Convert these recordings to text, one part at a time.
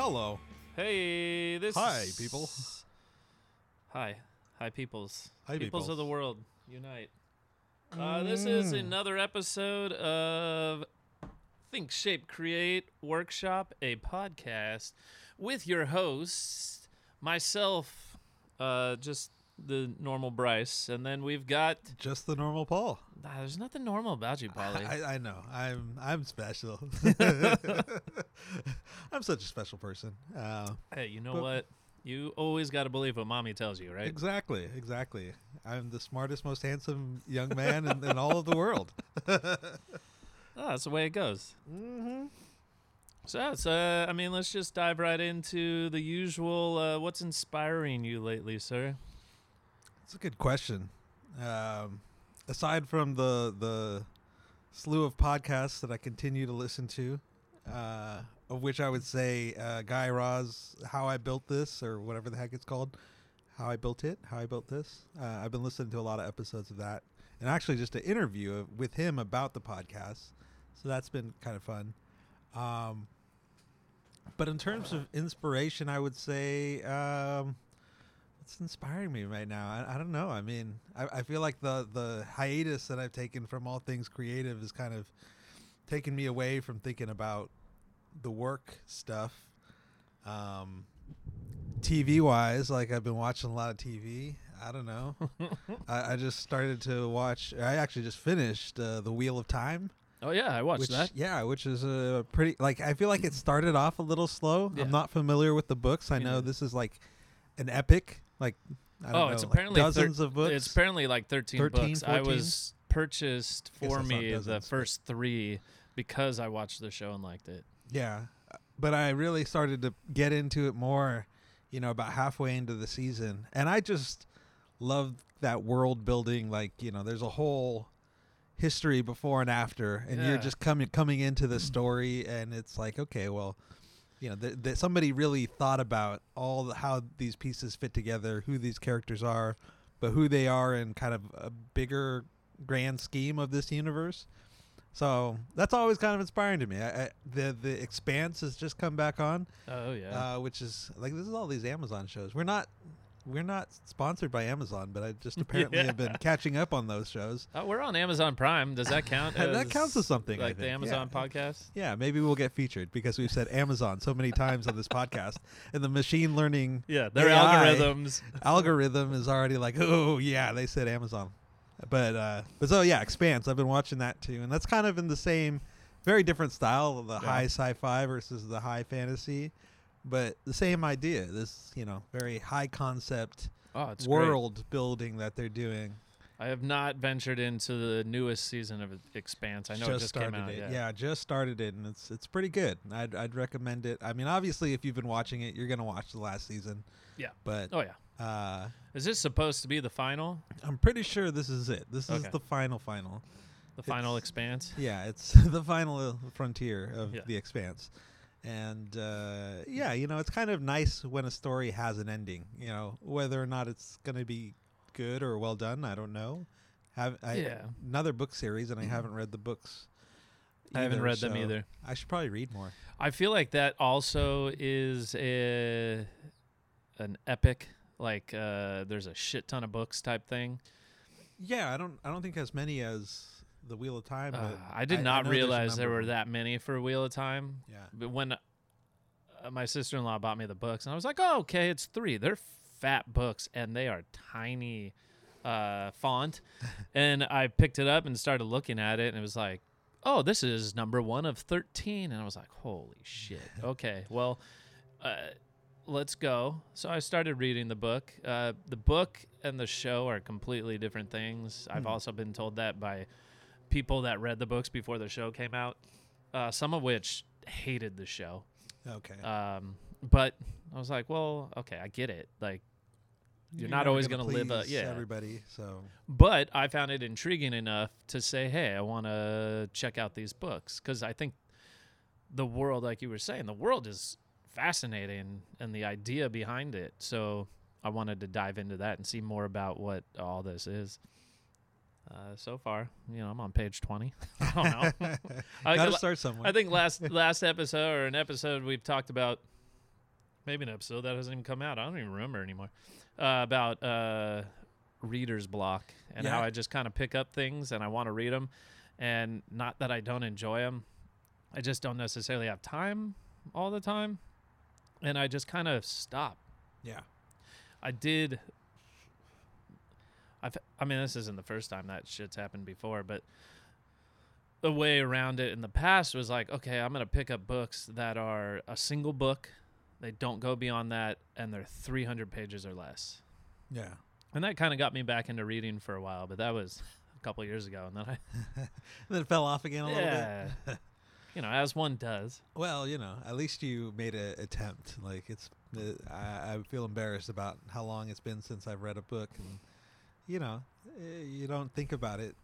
Okay, we're recording. Hello. Hey, this. Hi, people. Hi, hi, peoples. Hi, peoples of the world, unite. Uh, this is Mm. another episode of Think, Shape, Create Workshop, a podcast with your host, myself, uh, just the normal Bryce, and then we've got. Just the normal Paul. Nah, there's nothing normal about you, Polly. I, I know. I'm I'm special. I'm such a special person. Uh, hey, you know but- what? You always got to believe what mommy tells you, right? Exactly. Exactly. I'm the smartest, most handsome young man in, in all of the world. Oh, that's the way it goes. mm-hmm. So, so uh, I mean, let's just dive right into the usual. Uh, what's inspiring you lately, sir? It's a good question. Um, aside from the the slew of podcasts that I continue to listen to, uh, of which I would say uh, Guy Raz, "How I Built This" or whatever the heck it's called, "How I Built It," "How I Built This." Uh, I've been listening to a lot of episodes of that, and actually just an interview with him about the podcast. So that's been kind of fun. Um, but in terms of inspiration, I would say. Um, What's inspiring me right now? I, I don't know. I mean, I, I feel like the the hiatus that I've taken from all things creative is kind of taken me away from thinking about the work stuff. Um, TV wise, like I've been watching a lot of TV. I don't know. I, I just started to watch. I actually just finished uh, the Wheel of Time. Oh yeah, I watched which, that. Yeah, which is a pretty like I feel like it started off a little slow. Yeah. I'm not familiar with the books. I know this is like an epic. Like I don't oh, know, it's like apparently thir- dozens of books. It's apparently like 13, 13, books. I was purchased for me the first three because I watched the show and liked it. yeah, but I really started to get into it more. You know, about halfway into the season, and I just love that world building. Like you know, there's a whole history before and after, and you're just coming coming into the story, and it's like, okay, well, you know, th- th- somebody really thought about all the, how these pieces fit together, who these characters are, but who they are in kind of a bigger grand scheme of this universe. So that's always kind of inspiring to me. I, I, the the Expanse has just come back on, Oh yeah. uh, which is like this is all these Amazon shows. We're not we're not sponsored by Amazon, but I just apparently have been catching up on those shows. oh, we're on Amazon Prime. Does that count? That counts as something, I Like the Amazon yeah. podcast. Yeah, maybe we'll get featured because we've said Amazon so many times on this podcast, and the machine learning Yeah, their AI. algorithms. algorithm is already like, oh yeah, they said Amazon. But uh but so yeah, Expanse. I've been watching that too, and that's kind of in the same, very different style, of the Yeah. high sci-fi versus the high fantasy, but the same idea. This you know very high concept Oh, it's great. world building that they're doing. I have not ventured into the newest season of Expanse. I know it just started came out. it. Yeah. yeah, just started it, and it's it's pretty good. I'd I'd recommend it. I mean, obviously, if you've been watching it, you're gonna watch the last season. Yeah. But Oh yeah. uh, Is this supposed to be the final? I'm pretty sure this is it. This is the final final. The final It's- Expanse? Yeah, it's the final frontier of Yeah. the expanse. And uh, yeah, you know, it's kind of nice when a story has an ending. You know, whether or not it's going to be good or well done, I don't know. Have I, Yeah. another book series, and I haven't read the books. I haven't either, read them either. I should probably read more. I feel like that also is a an epic. Like uh, there's a shit ton of books type thing. Yeah, I don't. I don't think as many as the Wheel of Time. Uh, I did I not a realize there were that many for Wheel of Time. Yeah. But when uh, my sister in law bought me the books, and I was like, "Oh, okay, it's three. They're fat books, and they are tiny uh, font." and I picked it up and started looking at it, and it was like, "Oh, this is number one of 13. And I was like, "Holy shit!" Okay, well, uh, let's go. So I started reading the book. Uh, the book and the show are completely different things. I've Hmm. also been told that by people that read the books before the show came out. Uh, some of which hated the show. Okay. Um, but I was like, well, okay, I get it. Like, you're not always gonna live a- yeah. everybody. So but I found it intriguing enough to say, hey, I want to check out these books because I think the world, like you were saying, the world is fascinating and the idea behind it. So I wanted to dive into that and see more about what all this is. Uh, so far, you know, I'm on page 20. I don't know. I, Got to think- start somewhere. I think last last episode or an episode we've talked about maybe an episode that hasn't even come out. I don't even remember anymore. Uh, about uh, reader's block and how I just kind of pick up things and I want to read them, and not that I don't enjoy them, I just don't necessarily have time all the time, and I just kind of stop. yeah. I did. I've, I mean, this isn't the first time that shit's happened before, but the way around it in the past was like, okay, I'm gonna pick up books that are a single book, they don't go beyond that, and they're 300 pages or less, Yeah. and that kind of got me back into reading for a while. But that was a couple years ago, and then I, then it fell off again a little yeah, bit. you know, as one does. Well, you know, at least you made an attempt. Like it's, uh, I, I feel embarrassed about how long it's been since I've read a book, and you know, eh, you don't think about it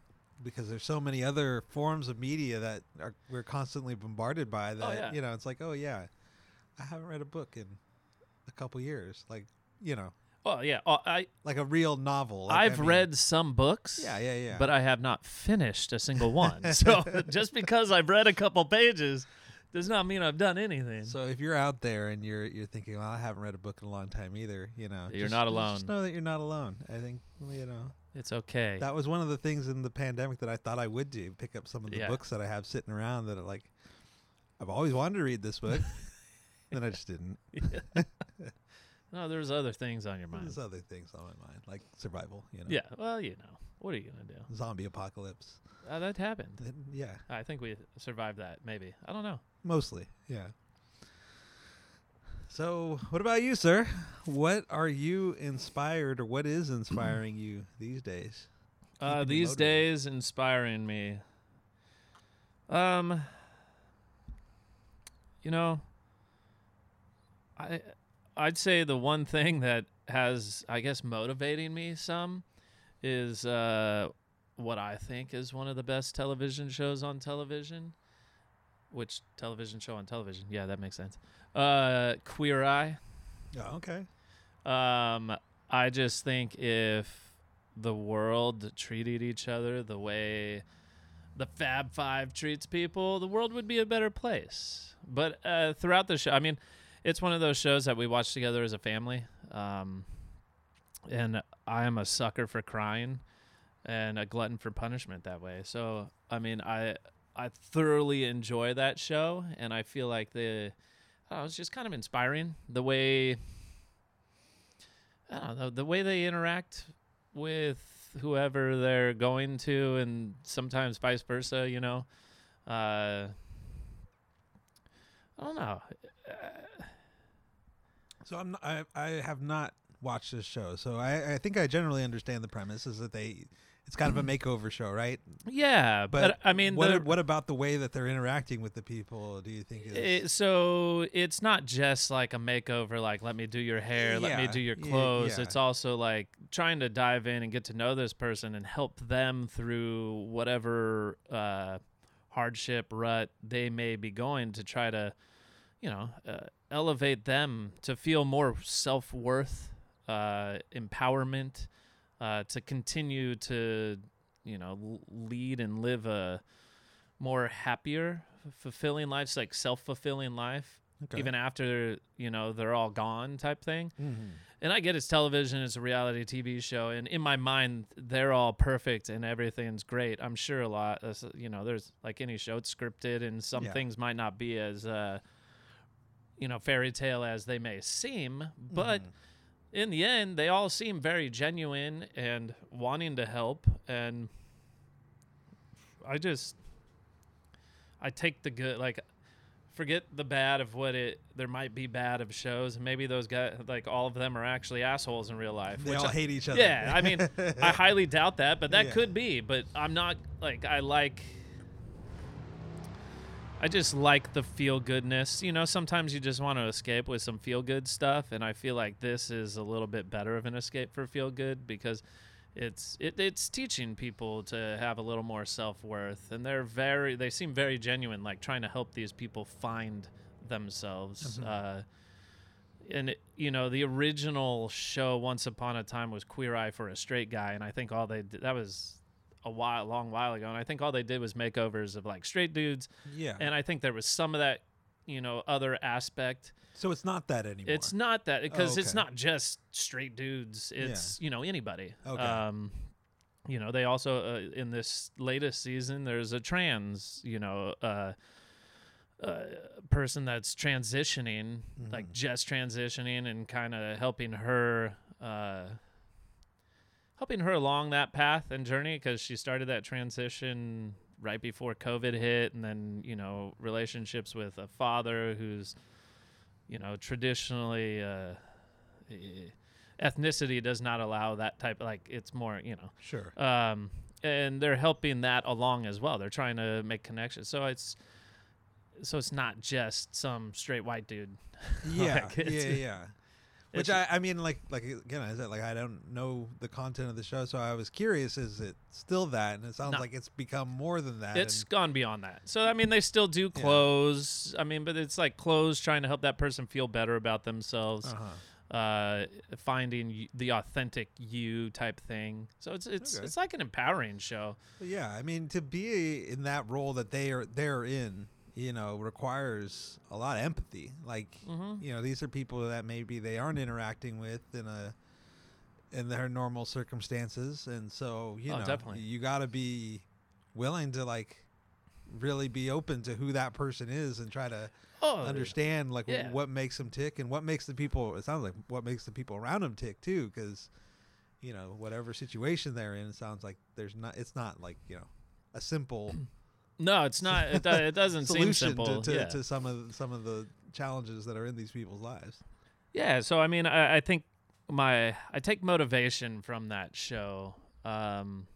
because there's so many other forms of media that are we're constantly bombarded by. That yeah. you know, it's like, oh yeah, I haven't read a book in a couple years. Like, you know, Well, yeah, uh, I like a real novel. Like, I I've mean- read some books. Yeah, yeah, yeah. but I have not finished a single one. so just because I've read a couple pages does not mean I've done anything. So if you're out there and you're you're thinking, well, I haven't read a book in a long time either, you know, You're just- not Just alone. know that you're not alone. I think you know it's okay. that was one of the things in the pandemic that I thought I would do: pick up some of the Yeah. books that I have sitting around that are like, I've always wanted to read this book, and I just didn't. no, there's other things on your mind. There's other things on my mind, like survival, you know, Yeah, well, you know, what are you gonna do? zombie apocalypse. Uh, that happened. Yeah, I think we survived that. Maybe I don't know. mostly, yeah. So, what about you, sir? What are you inspired, or what is inspiring you these days? Uh, these days, inspiring me. Um, you know, I I'd say the one thing that has, I guess, motivating me some is uh, what I think is one of the best television shows on television. Which television show on television? Yeah, that makes sense. Uh, Queer Eye. Oh, okay. Um, I just think if the world treated each other the way the Fab Five treats people, the world would be a better place. But uh, throughout the show, I mean, it's one of those shows that we watch together as a family. Um, and I am a sucker for crying and a glutton for punishment that way. So, I mean, I I thoroughly enjoy that show, and I feel like the oh, it's just kind of inspiring the way I don't know the way they interact with whoever they're going to, and sometimes vice versa. You know, uh, I don't know. So I'm not, I I have not watched this show, so I I think I generally understand the premise is that they it's kind of a makeover show, right? Yeah, but, But I mean, what the- what about the way that they're interacting with the people? Do you think is It, so it's not just like a makeover, like let me do your hair, let me do your clothes. yeah. It's also like trying to dive in and get to know this person and help them through whatever uh, hardship rut they may be going to try to, you know, uh, elevate them to feel more self worth, uh, empowerment, uh, to continue to, you know, lead and live a more happier, fulfilling lives, like self fulfilling life, Okay. even after you know they're all gone, type thing. Mhm. And I get it's television, it's a reality TV show, and in my mind, they're all perfect and everything's great. I'm sure a lot, uh, you know, there's like any show, it's scripted, and some Yeah. things might not be as, uh, you know, fairy tale as they may seem, but Mhm. In the end, they all seem very genuine and wanting to help. And I just, I take the good, like, forget the bad of what it there might be bad of shows, and maybe those guys, like all of them, are actually assholes in real life. they which all I, hate each other. yeah, I mean, I highly doubt that, but that Yeah. could be. But I'm not like I like. I just like the feel goodness. You know, sometimes you just want to escape with some feel good stuff, and I feel like this is a little bit better of an escape for feel good because it's it, it's teaching people to have a little more self worth, and they're very they seem very genuine, like trying to help these people find themselves. Mhm. Uh, and it, you know the original show once upon a time was queer eye for a straight guy and i think all they did that was a while, long while ago, and I think all they did was makeovers of like straight dudes, Yeah. and I think there was some of that, you know, other aspect. so it's not that anymore. It's not that because it's okay. not just straight dudes. It's you know anybody. Okay. Um, you know they also uh, in this latest season there's a trans you know uh, uh, person that's transitioning like Mhm. just transitioning and kind of helping her uh, helping her along that path and journey because she started that transition right before covid hit and then you know relationships with a father who's you know traditionally uh, ethnicity does not allow that type like it's more you know Sure. um, and they're helping that along as well. They're trying to make connections. So it's so it's not just some straight white dude. Yeah. Like, yeah. Yeah. Which I, I mean, like, like again, I said, like, I don't know the content of the show, so I was curious: is it still that? And it sounds No. like it's become more than that. it's and- gone beyond that. So I mean, they still do clothes. I mean, but it's like clothes trying to help that person feel better about themselves. uh-huh. Uh, finding y- the authentic you type thing. So it's it's Okay. it's like an empowering show. But yeah, I mean, to be in that role that they are they're in, you know, requires a lot of empathy. Like, Mhm. you know, these are people that maybe they aren't interacting with in a in their normal circumstances, and so you Oh, know, definitely. you got to be willing to like really be open to who that person is and try to Oh, understand like yeah. what makes them tick and what makes the people. It sounds like what makes the people around them tick too, because you know whatever situation they're in, it sounds like there's not. It's not like you know a simple No, it's not. It, it doesn't seem simple. to, to, yeah. to some of some of the challenges that are in these people's lives. Yeah, so I mean, I, I think my I take motivation from that show. Um,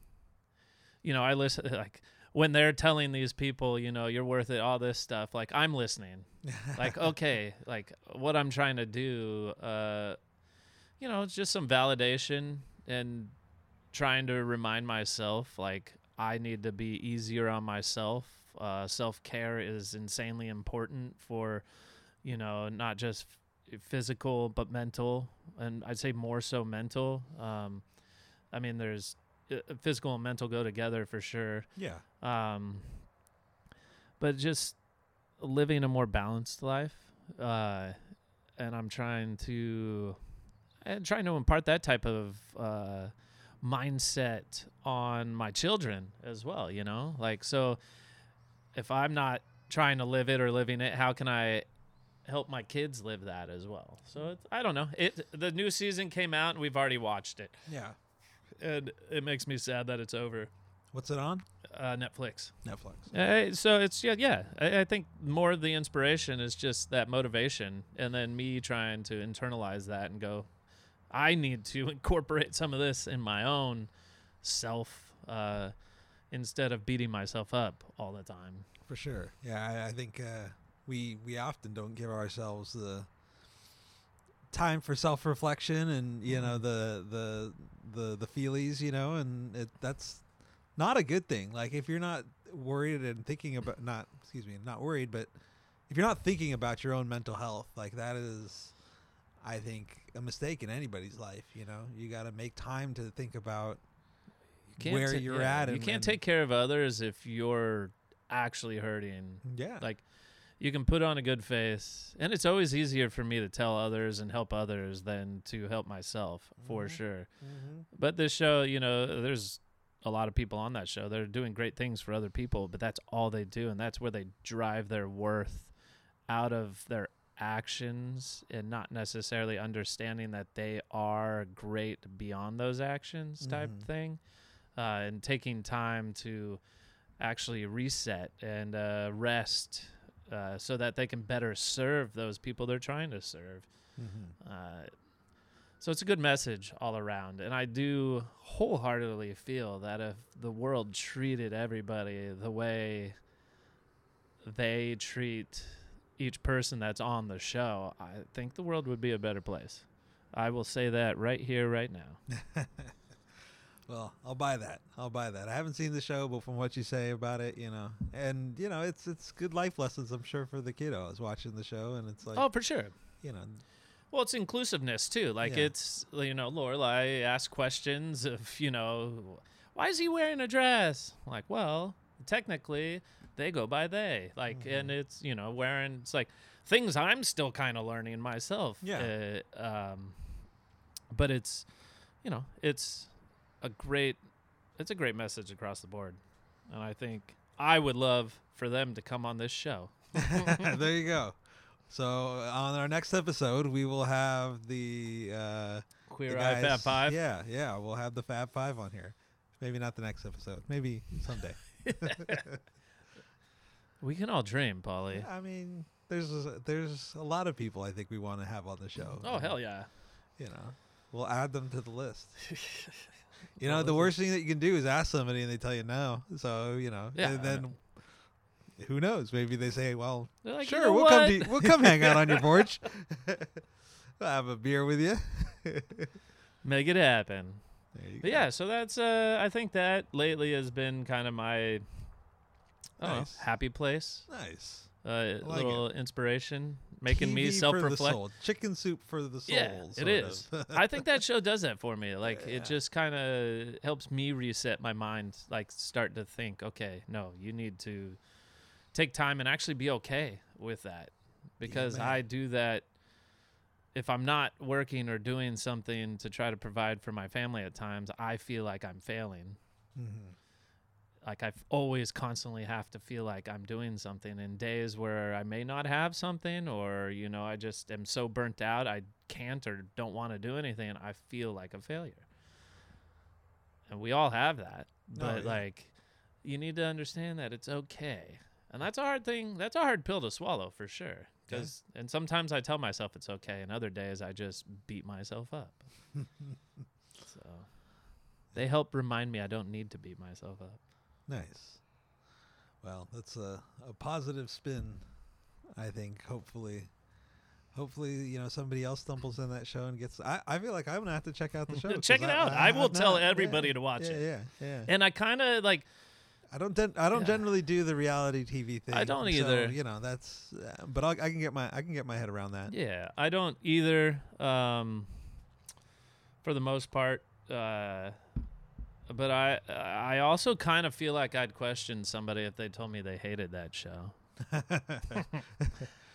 you know, I listen like when they're telling these people, you know, you're worth it, all this stuff. Like I'm listening. Like okay, like what I'm trying to do. Uh, you know, it's just some validation and trying to remind myself like I need to be easier on myself. Uh, Self care is insanely important for, you know, not just f- physical but mental, and I'd say more so mental. Um, I mean, there's uh, physical and mental go together for sure. yeah, Um, but just living a more balanced life, uh, and I'm trying to, and trying to impart that type of uh, mindset on my children as well. You know, like so, if I'm not trying to live it or living it, how can I help my kids live that as well? So it's, I don't know. It the new season came out and we've already watched it, yeah. and it makes me sad that it's over. What's it on? Uh, Netflix. Netflix. Uh, so it's yeah, yeah. I, I think more of the inspiration is just that motivation, and then me trying to internalize that and go, I need to incorporate some of this in my own self uh, instead of beating myself up all the time. For sure. Yeah, I, I think uh, we we often don't give ourselves the time for self reflection and you know the the the the feelies, you know, and it, that's not a good thing. Like if you're not worried and thinking about not excuse me, not worried, but if you're not thinking about your own mental health, like that is I think a mistake in anybody's life, you know. You got to make time to think about You where ta- you're yeah, at You can't take care of others if you're actually hurting. yeah. Like you can put on a good face, and it's always easier for me to tell others and help others than to help myself for Mhm. sure. Mhm. But this show, you know, there's a lot of people on that show. They're doing great things for other people, but that's all they do, and that's where they drive their worth out of their actions and not necessarily understanding that they are great beyond those actions type Mhm. thing uh, and taking time to actually reset and uh, rest uh, so that they can better serve those people they're trying to serve Mhm. uh, so it's a good message all around. And I do wholeheartedly feel that if the world treated everybody the way they treat each person that's on the show, I think the world would be a better place. I will say that right here, right now. Well, I'll buy that. I'll buy that. I haven't seen the show, but from what you say about it, you know, and you know, it's it's good life lessons, I'm sure, for the kiddos watching the show, and it's like, oh, for sure. you know, Well, it's inclusiveness too. Like Yeah. it's you know, Lorelai asks questions of you know, why is he wearing a dress? I'm like, well, technically, they go by they. Like, Mm-hmm. and it's you know wearing. It's like things I'm still kind of learning myself. Yeah. Uh, um, but it's, you know, it's a great, it's a great message across the board, and I think I would love for them to come on this show. there you go. So on our next episode, we will have the uh, Queer the Eye Five. Yeah, yeah, we'll have the Fab Five on here. Maybe not the next episode. Maybe someday. We can all dream, Polly. I mean, there's a, there's a lot of people I think we want to have on the show. Oh hell yeah! You know, we'll add them to the list. You know, the worst thing that you can do is ask somebody and they tell you no. So you know, Yeah, and then who knows? Maybe they say, "Well, like, "You sure, know we'll what? come to, we'll come hang out on your porch. we'll have a beer with you." Make it happen. You yeah, so that's uh I think that lately has been kind of my Don't Nice. happy place. nice. Uh, like little inspiration, making me TV for the self-reflect. soul. Chicken soup for the soul. Yeah, it is. I think that show does that for me. Like Yeah. it just kind of helps me reset my mind, like start to think, okay, no, you need to take time and actually be okay with that. Because man. I do that if I'm not working or doing something to try to provide for my family at times, I feel like I'm failing. Mhm. Like I've always constantly have to feel like I'm doing something in days where I may not have something or you know I just am so burnt out I can't or don't want to do anything and I feel like a failure. And we all have that. Oh, But yeah. like you need to understand that it's okay. And that's a hard thing. That's a hard pill to swallow for sure. Yeah. Cuz and sometimes I tell myself it's okay and other days I just beat myself up. so they help remind me I don't need to beat myself up. Nice. Well, that's a, a positive spin, I think. Hopefully, hopefully, you know, somebody else stumbles in that show and gets. I, I feel like I'm gonna have to check out the show. Check it out. I will have tell not- everybody yeah, to watch yeah, it. Yeah, yeah. And I kind of like I don't. Den- I don't Yeah. generally do the reality TV thing. I don't so, either. you know, that's. Uh, but I'll, I can get my I can get my head around that. yeah, I don't either um for the most part uh but I I also kind of feel like I'd question somebody if they told me they hated that show.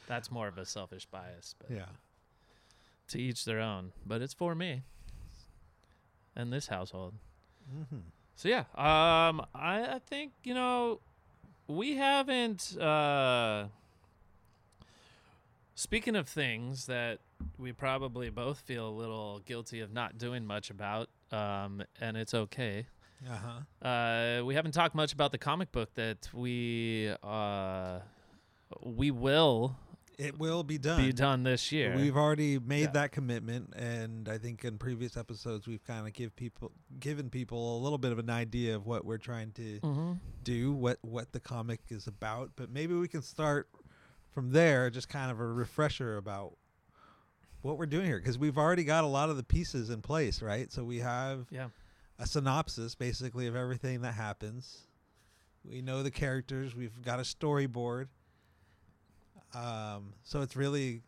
That's more of a selfish bias, but yeah. to each their own. But it's for me and this household. hmm So yeah, um, I, I think you know we haven't. Uh, speaking of things that we probably both feel a little guilty of not doing much about, um, and it's okay. Uh huh. Uh, we haven't talked much about the comic book that we uh, we will It will be done. be done this year. We've already made Yeah. that commitment, and I think in previous episodes we've kind of give people given people a little bit of an idea of what we're trying to mm-hmm. do, what what the comic is about. But maybe we can start from there, just kind of a refresher about what we're doing here, because we've already got a lot of the pieces in place, right? So we have Yeah. a synopsis, basically, of everything that happens. We know the characters. We've got a storyboard. Um, so it's really,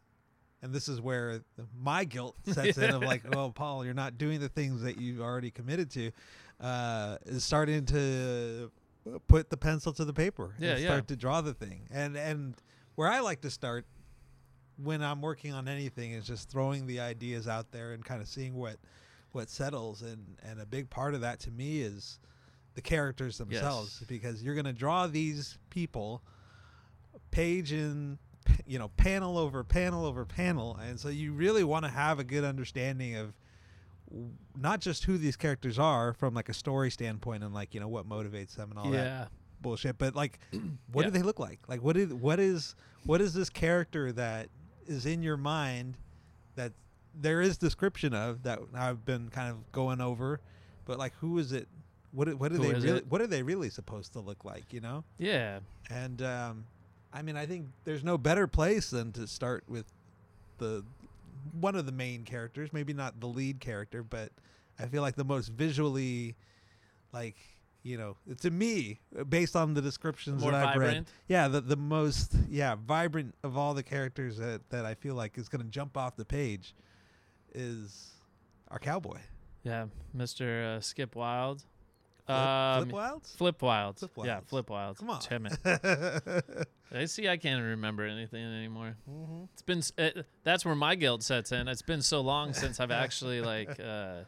and this is where the, my guilt sets in of like, well, Paul, you're not doing the things that you've already committed to. Uh, is starting to put the pencil to the paper Yeah, and yeah. start to draw the thing. And and where I like to start when I'm working on anything is just throwing the ideas out there and kind of seeing what what settles. And and a big part of that to me is the characters themselves because you're going to draw these people page in you know panel over panel over panel. And so you really want to have a good understanding of not just who these characters are from like a story standpoint and like you know what motivates them and all that bullshit but like what Yeah. do they look like? Like what is what is what is this character that is in your mind that there is description of that I've been kind of going over but like who is it what what are Who they really it? what are they really supposed to look like you know Yeah. and um I mean I think there's no better place than to start with the one of the main characters maybe not the lead character but I feel like the most visually like you know to me based on the descriptions More that I've read yeah the, the most yeah vibrant of all the characters that, that i feel like is going to jump off the page is our cowboy Yeah, Mr. Uh, Skip Wild. Um, Flip Wilds? Flip Wilds. Flip Yeah, Flip Wilds. Come on. Damn it. I see. I can't remember anything anymore. mm-hmm. It's been. It, that's where my guilt sets in. It's been so long since I've actually like uh,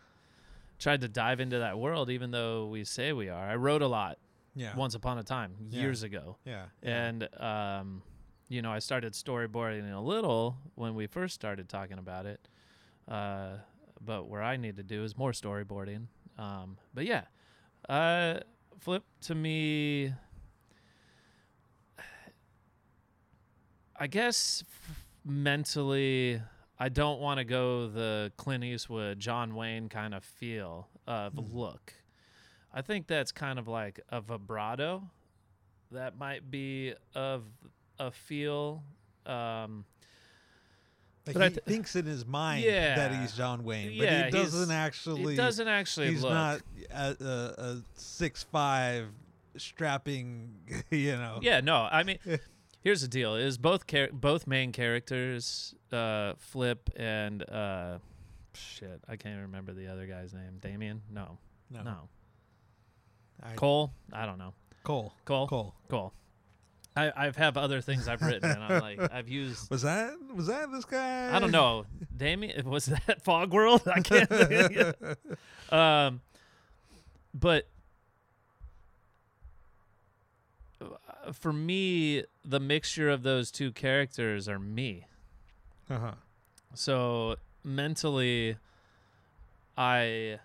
tried to dive into that world, even though we say we are. I wrote a lot Yeah. once upon a time, Yeah. years ago, yeah. yeah. and um, you know, I started storyboarding a little when we first started talking about it. Uh, but where I need to do is more storyboarding. Um, but yeah, uh, flip to me. I guess f- mentally, I don't want to go the Clint Eastwood, John Wayne kind of feel of Mhm. look. I think that's kind of like a vibrato. That might be of a feel. Um, Like but he th- thinks in his mind that he's John Wayne, Yeah, but he doesn't actually. it doesn't actually he's look. not a, a, a six five strapping. You know. Yeah, no. I mean, here's the deal: is both char- both main characters, uh, Flip and uh, shit, I can't remember the other guy's name. Damien? No, No. no. I- Cole? I don't know. Cole. Cole. Cole. Cole. I I've have other things I've written, and I'm like I've used. Was that was that this guy? I don't know. Damien was that Fog World? I can't. um, but uh, for me, the mixture of those two characters are me. uh huh. So mentally, I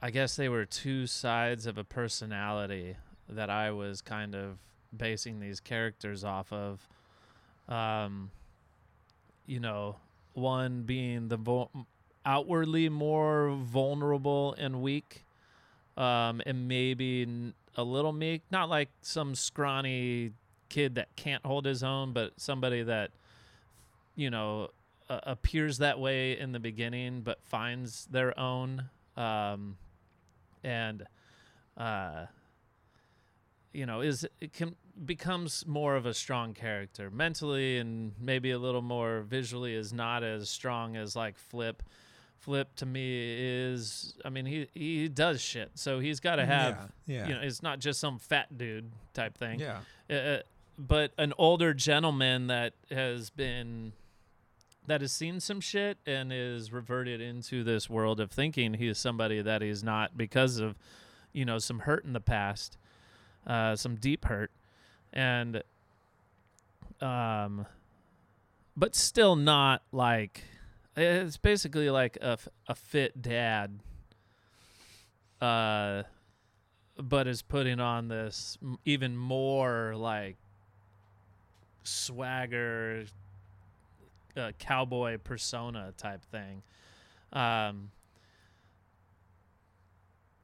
I guess they were two sides of a personality that I was kind of basing these characters off of. Um, you know, one being the vul- outwardly more vulnerable and weak, um, and maybe n- a little meek, not like some scrawny kid that can't hold his own, but somebody that you know uh, appears that way in the beginning but finds their own. Um and uh you know is it can becomes more of a strong character. Mentally and maybe a little more visually is not as strong as like flip flip to me is i mean he he does shit so he's got to have Yeah. Yeah. you know it's not just some fat dude type thing yeah. uh, but an older gentleman that has been that has seen some shit and is reverted into this world of thinking he is somebody that he's not because of you know some hurt in the past uh, some deep hurt and um but still not like it's basically like a, a fit dad uh but is putting on this even more like swagger uh, cowboy persona type thing. Um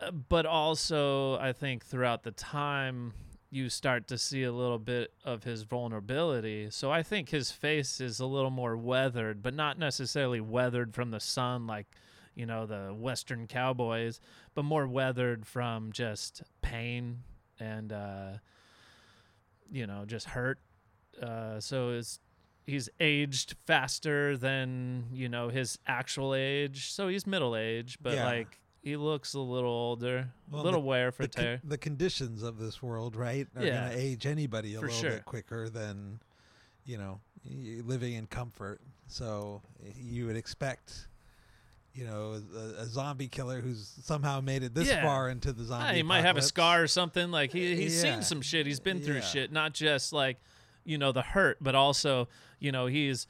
uh, but also i think throughout the time you start to see a little bit of his vulnerability. So i think his face is a little more weathered but not necessarily weathered from the sun like you know the western cowboys but more weathered from just pain and uh you know just hurt. Uh so it's he's aged faster than you know his actual age. So he's middle age but Yeah. like he looks a little older Well, a little wear for the, con- tear the conditions of this world, right, are Yeah. going to age anybody a little sure. bit quicker than, you know, living in comfort. So you would expect, you know, a, a zombie killer who's somehow made it this Yeah. far into the zombie. Ah, he might have a scar or something. Like he he's Yeah. seen some shit. He's been through Yeah. shit, not just like you know the hurt, but also you know he's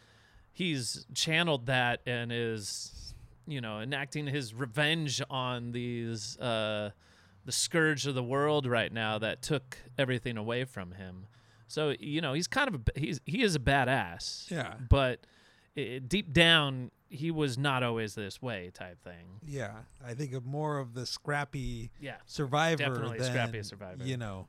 he's channeled that and is you know enacting his revenge on these uh the scourge of the world right now that took everything away from him. So you know he's kind of a, he's he is a badass. Yeah. But i deep down he was not always this way type thing. Yeah, I think of more of the scrappy Yeah. survivor Definitely than scrappy survivor. You know,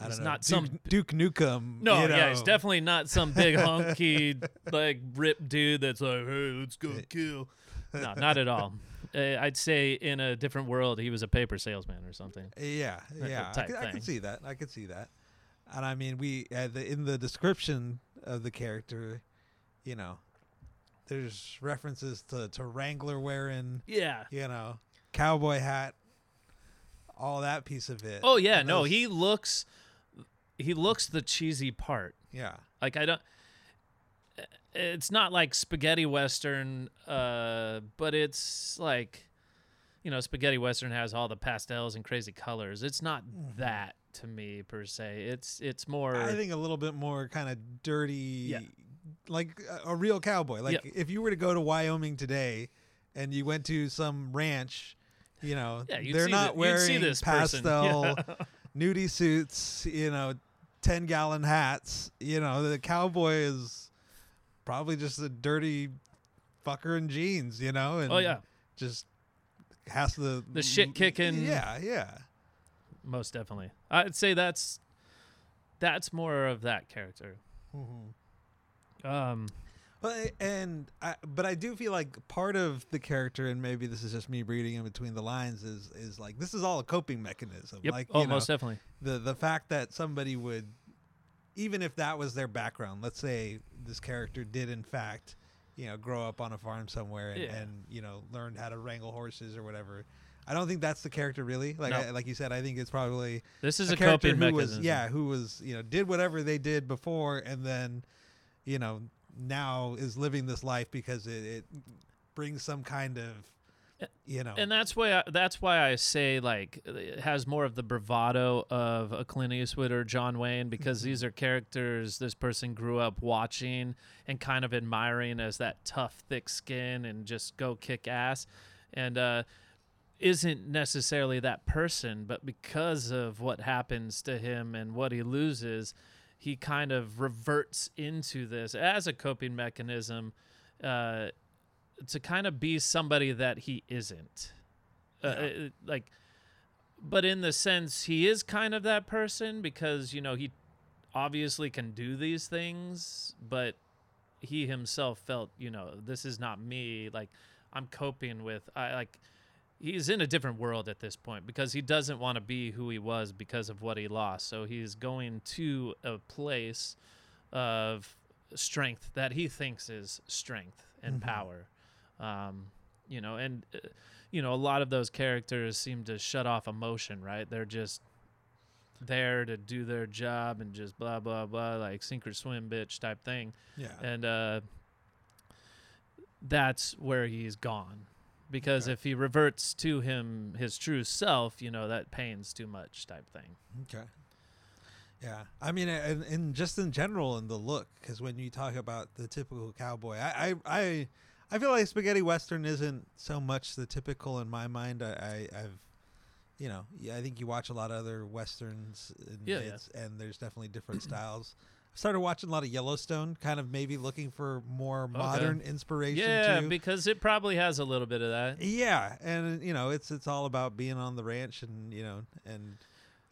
I He's don't not Duke, some- Duke Nukem. No, you yeah, he's definitely not some big hunky like ripped dude that's like, hey, let's go kill. No, not at all. Uh, I'd say in a different world, he was a paper salesman or something. Yeah, uh, yeah, I could, I could see that. I could see that. And I mean, we uh, the, in the description of the character, you know, there's references to to Wrangler wearing, Yeah, you know, cowboy hat, all that piece of it. Oh yeah, And no, those- he looks he looks the cheesy part. yeah. Like I don't it's not like spaghetti western uh but it's like you know, spaghetti western has all the pastels and crazy colors. It's not that to me per se. It's it's more I think a little bit more kind of dirty, Yeah. like a, a real cowboy. Like Yeah. if you were to go to Wyoming today and you went to some ranch, you know, Yeah, they're not the- wearing this pastel nudie suits, you know, 10 gallon hats. You know, the cowboy is probably just a dirty fucker in jeans, you know, and Oh yeah, just has the The shit kicking- Yeah, yeah. most definitely. I'd say that's that's more of that character. Um But and I, but I do feel like part of the character, and maybe this is just me reading in between the lines, is is like this is all a coping mechanism. yep. Like oh, you know, most definitely. the the fact that somebody would, even if that was their background, let's say this character did in fact, you know, grow up on a farm somewhere and, Yeah. and you know learned how to wrangle horses or whatever. I don't think that's the character really. Like No. I, like you said, I think it's probably This is a, a, character coping who mechanism. was yeah who was you know did whatever they did before and then you know now is living this life because it, it brings some kind of you know and that's why I, that's why I say like it has more of the bravado of a Clint Eastwood or John Wayne because Mm-hmm. these are characters this person grew up watching and kind of admiring as that tough, thick skin and just go kick ass, and uh, isn't necessarily that person, but because of what happens to him and what he loses, he kind of reverts into this as a coping mechanism. Uh, to kind of be somebody that he isn't. Uh, Yeah. uh, like, but in the sense, he is kind of that person because, you know, he obviously can do these things, but he himself felt, you know, this is not me. Like, I'm coping with, I like, he's in a different world at this point because he doesn't want to be who he was because of what he lost. So he's going to a place of strength that he thinks is strength and Mhm. power. Um, you know, and uh, you know, a lot of those characters seem to shut off emotion, right? They're just there to do their job and just blah blah blah, like sink or swim, bitch type thing. yeah And uh, that's where he's gone, because Okay. if he reverts to him his true self, you know, that pains too much type thing. Okay. Yeah, I mean, and, and just in general in the look, because when you talk about the typical cowboy, I, I, I, I feel like spaghetti western isn't so much the typical in my mind. I, I I've, you know, yeah, I think you watch a lot of other westerns, and Yeah, yeah. and there's definitely different styles. I started watching a lot of Yellowstone, kind of maybe looking for more modern inspiration. Yeah, too. because it probably has a little bit of that. Yeah, and you know, it's it's all about being on the ranch, and you know, and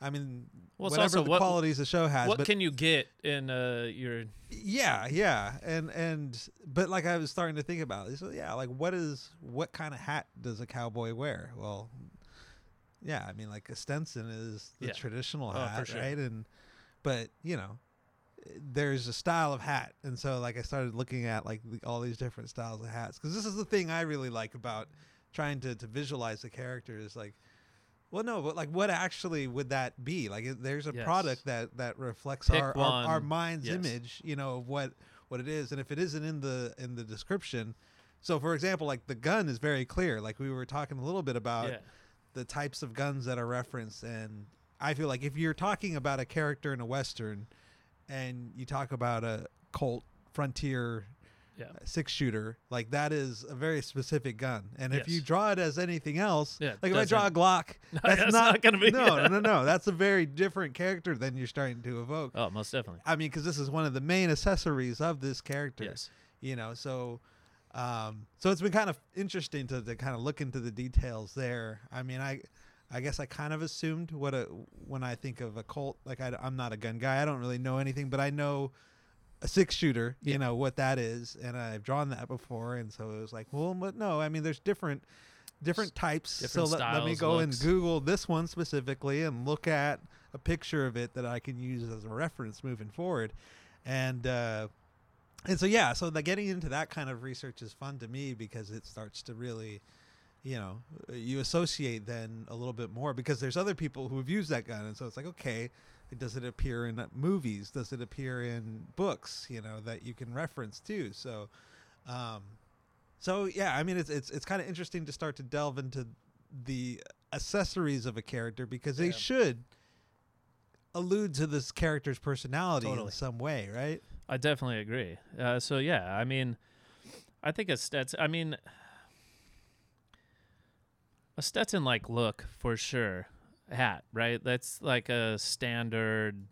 I mean, Well, whatever the what- qualities the show has. what can you get in uh, your yeah, yeah, and and but like I was starting to think about this. Yeah, like what is what kind of hat does a cowboy wear? Well, yeah, I mean, like a Stetson is the Yeah. traditional Oh, hat, sure. right? And but you know, there's a style of hat, and so like I started looking at like the, all these different styles of hats because this is the thing I really like about trying to to visualize the character is like. Well, no, but like, what actually would that be? Like, there's a Yes. product that that reflects our, our our mind's Yes. image, you know, of what what it is, and if it isn't in the in the description, so for example, like the gun is very clear. Like we were talking a little bit about yeah. the types of guns that are referenced, and I feel like if you're talking about a character in a western, and you talk about a Colt Frontier Yeah. six shooter, like that is a very specific gun. And if Yes. you draw it as anything else, Yeah, like if I draw a Glock, that's, that's not, not gonna be- no, no, no, no. That's a very different character than you're starting to evoke. Oh, most definitely. I mean, because this is one of the main accessories of this character. Yes. You know, so um, so it's been kind of interesting to, to kind of look into the details there. I mean, I I guess I kind of assumed what a when I think of a Colt. like I, am not a gun guy. I don't really know anything, but I know a six shooter. You Yeah. know what that is, and I've drawn that before, and so it was like, well, but no, I mean, there's different different types. Different so let, let me go looks. and Google this one specifically and look at a picture of it that I can use as a reference moving forward, and. uh and so yeah, so the getting into that kind of research is fun to me because it starts to really you know, you associate then a little bit more because there's other people who have used that gun, and so it's like, okay, does it appear in movies? Does it appear in books? You know, that you can reference too. So, um, so yeah, I mean, it's it's it's kind of interesting to start to delve into the accessories of a character because they should allude to this character's personality in some way, right? I definitely agree. Uh, so yeah, I mean, I think a Stetson. I mean, a Stetson like look for sure. Hat, right? That's like a standard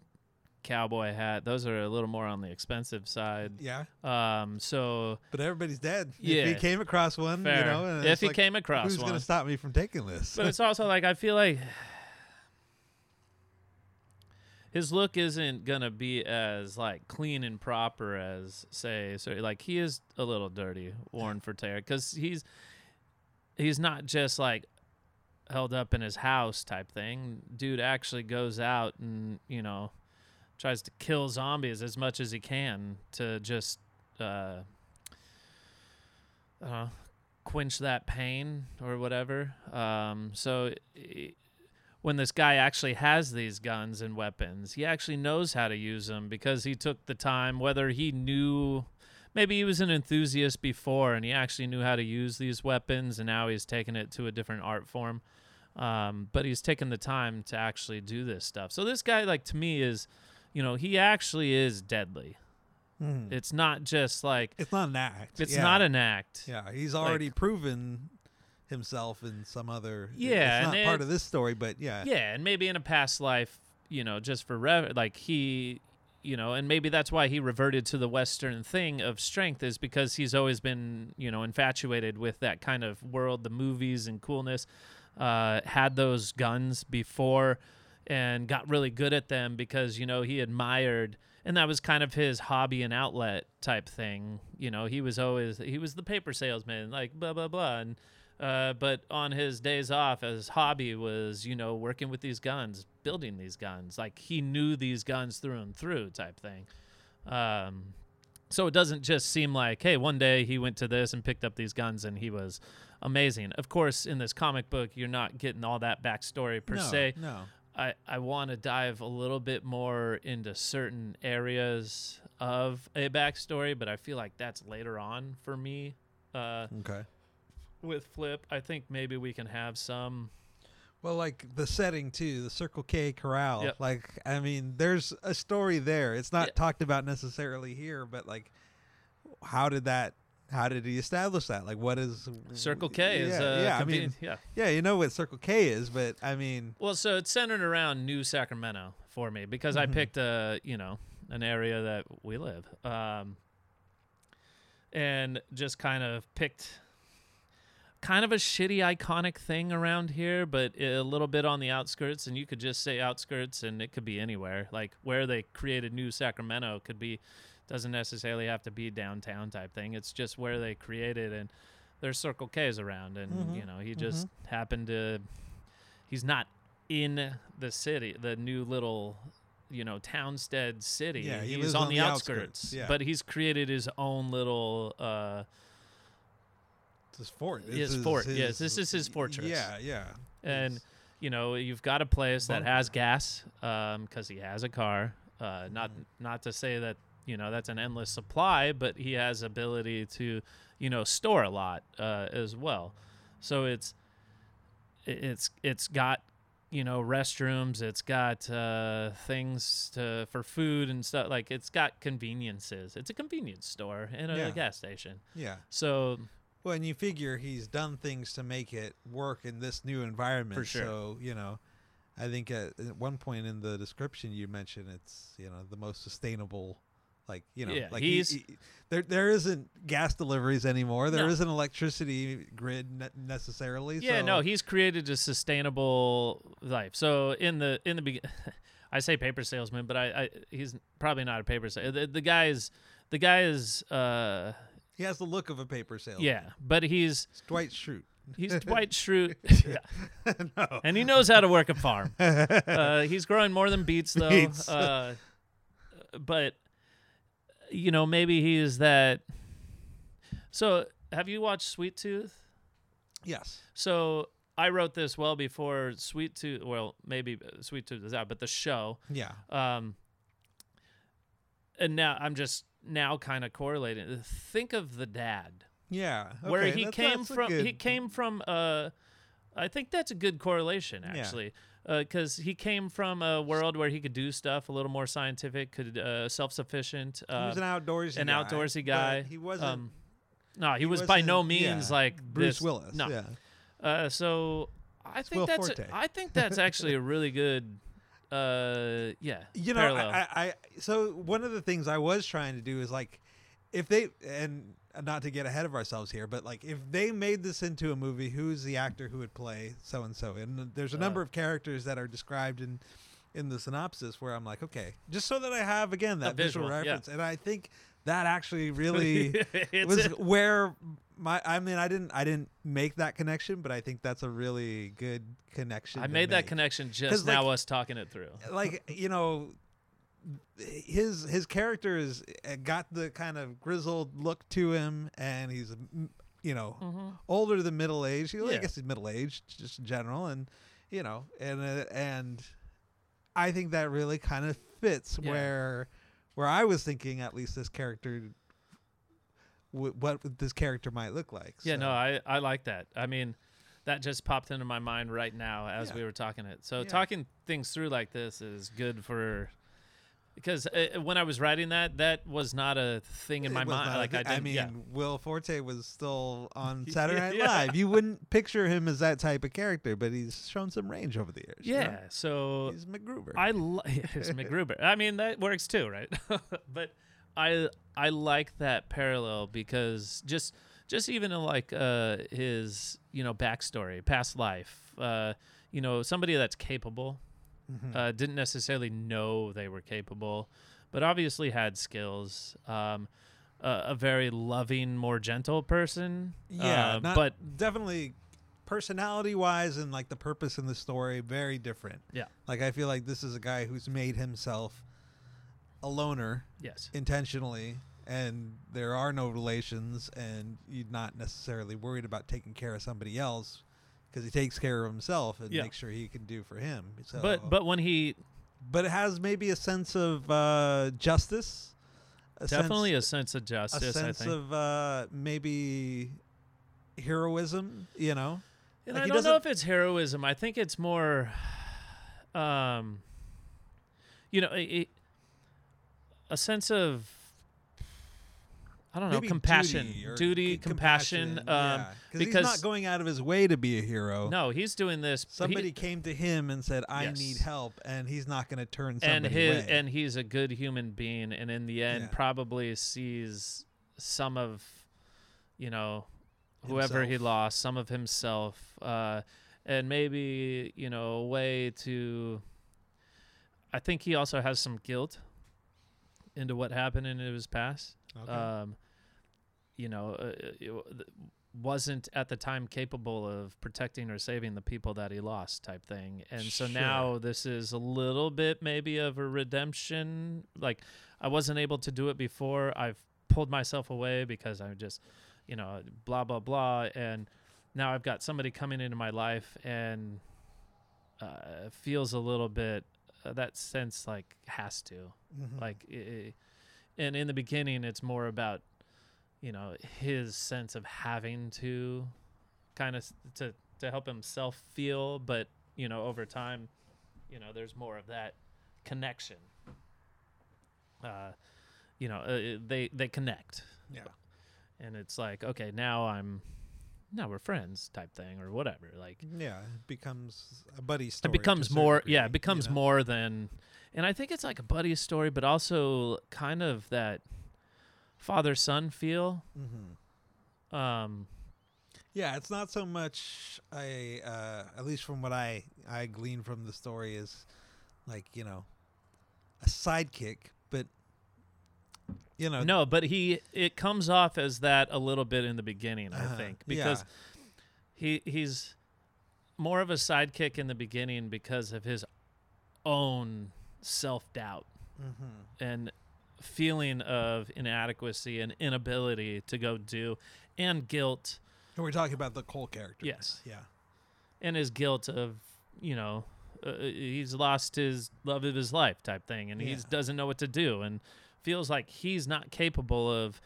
cowboy hat. Those are a little more on the expensive side. Yeah, Um, so but everybody's dead. if Yeah. he came across one, fair. you know, and if he like, came across who's one, going to stop me from taking this? but it's also like I feel like his look isn't gonna be as like clean and proper as say so like he is a little dirty Warren Forterra because he's he's not just like held up in his house type thing dude actually goes out and you know tries to kill zombies as much as he can to just uh know, quench that pain or whatever. Um, so when this guy actually has these guns and weapons, he actually knows how to use them because he took the time, whether he knew. Maybe he was an enthusiast before and he actually knew how to use these weapons, and now he's taken it to a different art form. Um, but he's taken the time to actually do this stuff. So this guy, like to me, is, you know, he actually is deadly. Mhm. It's not just like it's not an act. it's yeah. not an act. Yeah, he's already proven himself in some other. Yeah, it's not part it- of this story, but yeah, Yeah, and maybe in a past life, you know, just for rev- like he, you know, and maybe that's why he reverted to the Western thing of strength is because he's always been, you know, infatuated with that kind of world, the movies and coolness. Uh, had those guns before, and got really good at them because you know he admired. And that was kind of his hobby and outlet type thing. You know, he was always he was the paper salesman, like blah blah blah, and uh, but on his days off, his hobby was, you know, working with these guns, building these guns. Like he knew these guns through and through, type thing. Um, so it doesn't just seem like, hey, one day he went to this and picked up these guns and he was amazing. Of course, in this comic book, you're not getting all that backstory per no, se. No, I, I want to dive a little bit more into certain areas of a backstory, but I feel like that's later on for me. Uh, okay. with Flip, I think maybe we can have some. Well, like the setting too, the Circle K Corral. Yep. Like, I mean, there's a story there. It's not Yeah. talked about necessarily here, but like, how did that? How did he establish that? Like, what is Circle K is yeah, uh, yeah. I mean, yeah. yeah, you know what Circle K is, but I mean, Well, so it's centered around New Sacramento for me because I Mhm. picked a you know an area that we live, um, and just kind of picked kind of a shitty iconic thing around here, but a little bit on the outskirts. And you could just say outskirts, and it could be anywhere. Like where they created New Sacramento could be doesn't necessarily have to be downtown type thing. It's just where they created and. There's Circle K's around, and Mhm, you know he just happened to. He's not in the city, the new little, you know, Townstead city. Yeah, he he's on, on the, the outskirts. outskirts, yeah. But he's created his own little. Uh, his fort. It's His fort, yes, this is his fortress. Yeah, yeah. and His- you know, you've got a place that has gas, because he has a car. Uh, not Mhm. not to say that you know that's an endless supply, but he has ability to you know store a lot uh, as well. So it's it's it's got you know restrooms it's got uh, things to for food and stuff like it's got conveniences it's a convenience store and a Yeah. gas station yeah. so Well, and you figure he's done things to make it work in this new environment. For sure. So you know, I think at, at one point in the description you mentioned it's you know the most sustainable. Like you know, Yeah, like he- he's- he- there. There isn't gas deliveries anymore. There No. not electricity grid ne- necessarily. yeah so, no he's created a sustainable life so in the in the be- i say paper salesman but I, I he's probably not a paper salesman the, the guy is the guy is uh he has the look of a paper salesman. yeah but he's It's Dwight Schrute. he's Dwight Schrute yeah. no. and he knows how to work a farm uh, he's growing more than beets though. Beets. Uh, but you know, maybe he is that. So, have you watched Sweet Tooth? Yes. So I wrote this well before Sweet Tooth. Well, maybe uh, Sweet Tooth is out, but the show. Yeah. Um, and now I'm just now kind of correlating. Think of the dad, Yeah. where he that's- came that's a from. He came from. Uh, I think that's a good correlation Yeah. actually, because he came from a world where he could do stuff a little more scientific, could uh, self-sufficient. He was Uh, an outdoorsy an guy, outdoorsy guy. He wasn't um, no, he, he was by no means yeah, like Bruce this- Willis. No, Yeah. Uh, so I think Will that's Forte. I think that's actually a really good, uh, yeah. You know. I, I, I so one of the things I was trying to do is like, if they and not to get ahead of ourselves here, but like if they made this into a movie, who's the actor who would play so and so? And there's a number Uh. of characters that are described in in the synopsis where I'm like, okay, just so that I have again that visual, visual, yeah. reference, and I think that actually really was a- where my I mean I didn't I didn't make that connection, but I think that's a really good connection. I made that make connection just now. like- us talking it through. like you know his his character is uh, got the kind of grizzled look to him and he's you know Mhm. older than middle aged i Yeah. guess he's middle aged just in general and you know and uh, and i think that really kind of fits Yeah. where where i was thinking at least this character w- what this character might look like Yeah, So, no, I I like that. I mean, that just popped into my mind right now as Yeah. we were talking it. So Yeah. talking things through like this is good for. Because uh, when I was writing that, that was not a thing in my mind. Like I didn't. mean, yeah. Will Forte was still on Saturday Night Yeah. Live. You wouldn't picture him as that type of character, but he's shown some range over the years. you know? Yeah. So he's MacGruber. I li- it's McGruber. I mean that works too, right? but I I like that parallel because just just even in like uh, his you know backstory, past life, uh, you know somebody that's capable Mhm. uh, didn't necessarily know they were capable, but obviously had skills. Um, uh, a very loving, more gentle person. yeah, uh, not- but definitely personality wise and like the purpose in the story very different. Yeah. like I feel like this is a guy who's made himself a loner yes, intentionally. And there are no relations, and you're not necessarily worried about taking care of somebody else because he takes care of himself and Yeah. makes sure he can do for him. So, but but when he but it has maybe a sense of uh, justice. A definitely sense, a sense of a justice, I sense think. of uh, maybe heroism. You know, And Like, I don't know if it's heroism. I think it's more, um, you know, a, a sense of, I don't know, maybe compassion, duty, duty, c- compassion. um, yeah. he's not going out of his way to be a hero. No, he's doing this. he- Somebody came to him and said, "I Yes. need help," and he's not going to turn and his away. and he's a good human being, and in the end, Yeah. probably sees some of, you know, whoever he lost, some of himself, uh, and maybe you know a way to. I think he also has some guilt into what happened in his past. Okay. Um, you know, uh, th- wasn't at the time capable of protecting or saving the people that he lost, type thing. And so now this is a little bit maybe of a redemption. Like I wasn't able to do it before. I've pulled myself away because I'm just, you know, blah blah blah. And now I've got somebody coming into my life and uh, feels a little bit uh, that sense like has to Mhm. like i i- and in the beginning it's more about you know his sense of having to kind of to to help himself feel but you know over time you know there's more of that connection uh you know uh, they they connect yeah. and it's like okay now i'm now we're friends type thing or whatever like Yeah, it becomes a buddy story. It becomes more degree, yeah it you becomes know? more than and i think it's like a buddy story but also kind of that father son feel Mhm. um Yeah, it's not so much I uh, at least from what I I glean from the story is like you know a sidekick, you know no but he it comes off as that a little bit in the beginning i uh, think because he he's more of a sidekick in the beginning because of his own self-doubt yeah. hmm and feeling of inadequacy and inability to go do and guilt And we're talking about the Cole character. Yes. Yeah. and his guilt of you know uh, he's lost his love of his life type thing and he doesn't know what to do and feels like he's not capable of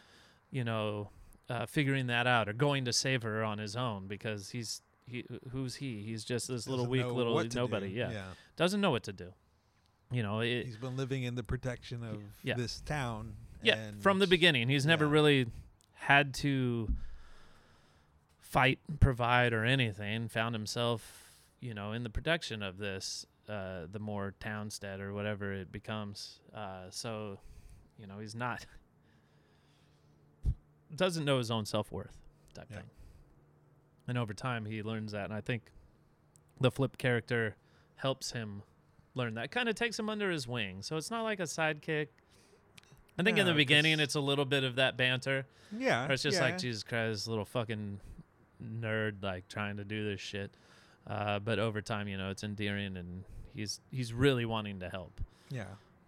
you know uh, figuring that out or going to save her on his own because he's he who's he he's just this little Doesn't weak little nobody yeah. Yeah. doesn't know what to do you know it, He's been living in the protection of Yeah. this town. yeah from the beginning he's never yeah. really had to fight provide or anything found himself you know in the protection of this uh the more townstead or whatever it becomes uh so you know he's not doesn't know his own self-worth type Yeah. thing and over time he learns that and i think the flip character helps him learn that kind of takes him under his wing so it's not like a sidekick I think in the beginning, it's a little bit of that banter. Yeah. It's just yeah. like Jesus Christ, little fucking nerd like trying to do this shit. Uh, but over time, you know, it's endearing and he's he's really wanting to help. Yeah.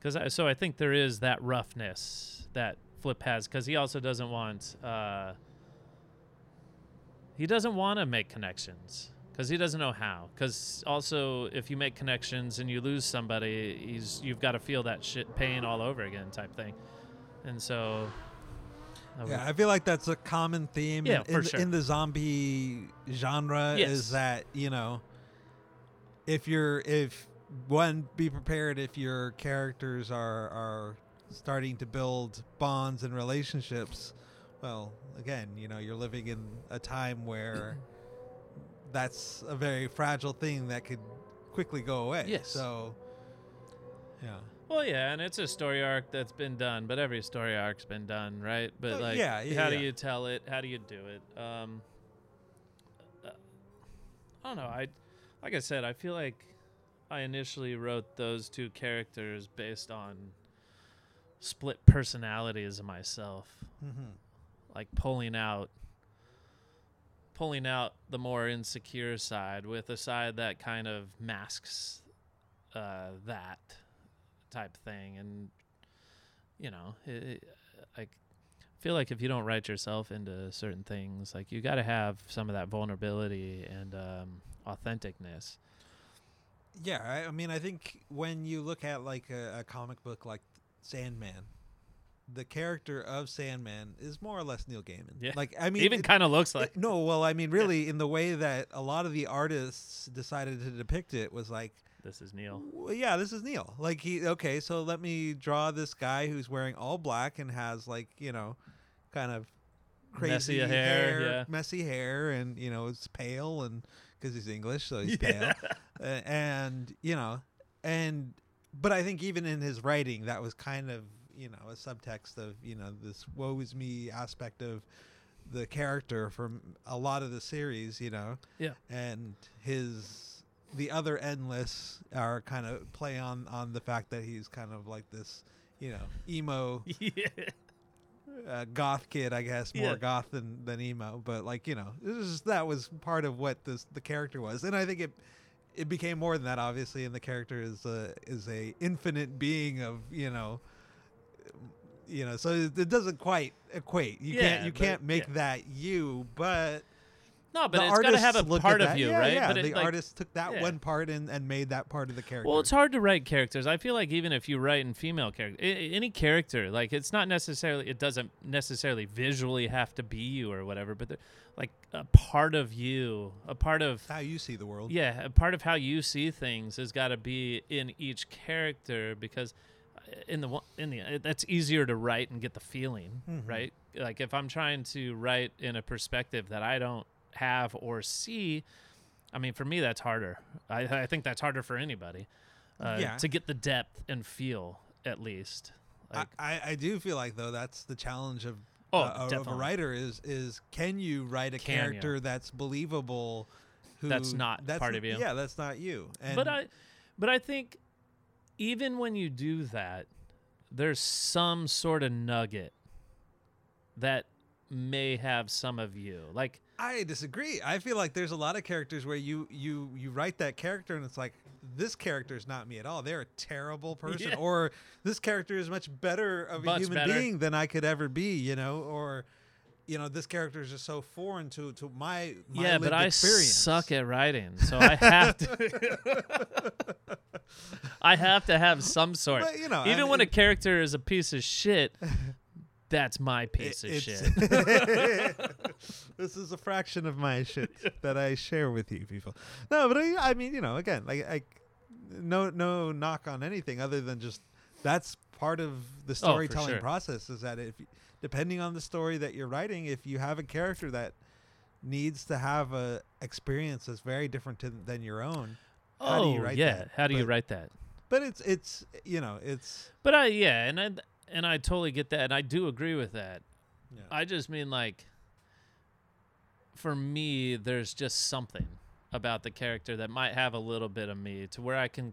Cause I, so I think there is that roughness that Flip has because he also doesn't want uh, he doesn't want to make connections because he doesn't know how. Because also, if you make connections and you lose somebody, he's you've got to feel that shit pain all over again type thing. And so, I would- Yeah, I feel like that's a common theme Yeah, in, for in, sure. in the zombie genre Yes. is that, you know, if you're if one be prepared if your characters are are starting to build bonds and relationships, well, again, you know, you're living in a time where that's a very fragile thing that could quickly go away. Yes. So yeah. Well, yeah, and it's a story arc that's been done, but every story arc's been done, right? But Uh, like, yeah, yeah, how do you tell it? How do you do it? Um, uh, I don't know. I, like I said, I feel like I initially wrote those two characters based on split personalities of myself, Mm-hmm. like pulling out, pulling out the more insecure side with a side that kind of masks uh, that type thing. And you know it, it, I feel like if you don't write yourself into certain things like you got to have some of that vulnerability and um, authenticness Yeah, I, I mean, I think when you look at like a, a comic book like Sandman, the character of Sandman is more or less Neil Gaiman. Yeah. Like, I mean, even kind of looks it- like no, well, I mean, really, in the way that a lot of the artists decided to depict it was like, this is Neil well, yeah, this is Neil. Like he, okay, so let me draw this guy who's wearing all black and has like, you know, kind of crazy Messy hair, yeah. messy hair, and you know, it's pale and because he's English, so he's pale, uh, and you know, and but I think even in his writing, that was kind of you know a subtext of you know this woe is me aspect of the character from a lot of the series, you know, yeah. And his the other endless are kind of play on on the fact that he's kind of like this you know emo yeah uh, goth kid i guess more Yeah. goth than, than emo but like you know it was just, that was part of what this the character was and i think it it became more than that obviously and the character is a is a infinite being of you know you know so it, it doesn't quite equate you Yeah, can't you can't make yeah. that you but no but the it's got to have a part of that. you yeah, right Yeah, but the it, like, artist took that yeah. one part and, and made that part of the character. Well, it's hard to write characters. I feel like even if you write in female character, any character, like it's not necessarily, it doesn't necessarily visually have to be you or whatever, but like a part of you, a part of how you see the world. yeah, a part of how you see things has got to be in each character because uh, in the one in the that's easier to write and get the feeling, Mhm. right? Like if I'm trying to write in a perspective that I don't have or see, I mean, for me that's harder. I, I think that's harder for anybody. Uh, Yeah. to get the depth and feel at least. Like, I, I, do feel like though that's the challenge of Oh, uh, of a writer is is can you write a Can you? character that's believable? Who, That's not that's, part of you. Yeah, that's not you. And but I, but I think even when you do that, there's some sort of nugget that may have some of you. Like, I disagree. I feel like there's a lot of characters where you you you write that character and it's like this character is not me at all. They're a terrible person, Yeah. or this character is much better of a human better. being than I could ever be. You know, or you know this character is just so foreign to to my, my yeah, but I experience. suck at writing, so I have to. I have to have some sort. But, you know, Even and when a character is a piece of shit, that's my piece of it's- shit. this is a fraction of my shit that I share with you people. No, but I, I mean, you know, again, like I, no, no knock on anything other than just that's part of the oh, storytelling Oh, sure. process. Is that if depending on the story that you're writing, if you have a character that needs to have a experience that's very different to, than your own, how oh do you oh, write yeah, that? how do you write that? but it's it's you know it's But I yeah, and I and I totally get that, and I do agree with that. yeah. I just mean like, for me, there's just something about the character that might have a little bit of me to where I can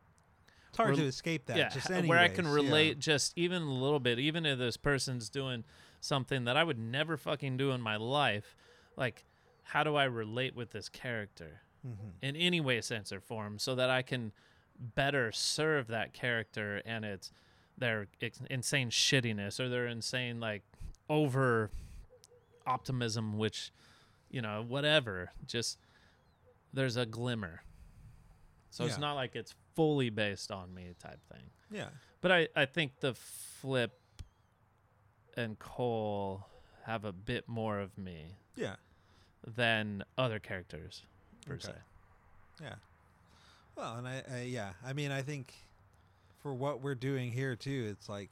it's hard rel- to escape that. yeah, just h- where I can anyways, yeah. relate just even a little bit, even if this person's doing something that I would never fucking do in my life. Like, how do I relate with this character Mhm. in any way, sense, or form, so that I can better serve that character and it's their insane shittiness or their insane like over optimism, which you know, whatever. Just there's a glimmer. So it's not like it's fully based on me type thing. Yeah. But I, I think the flip and Cole have a bit more of me Yeah. than other characters per Okay. se. Yeah. Well, and I, I yeah, I mean, I think for what we're doing here too, it's like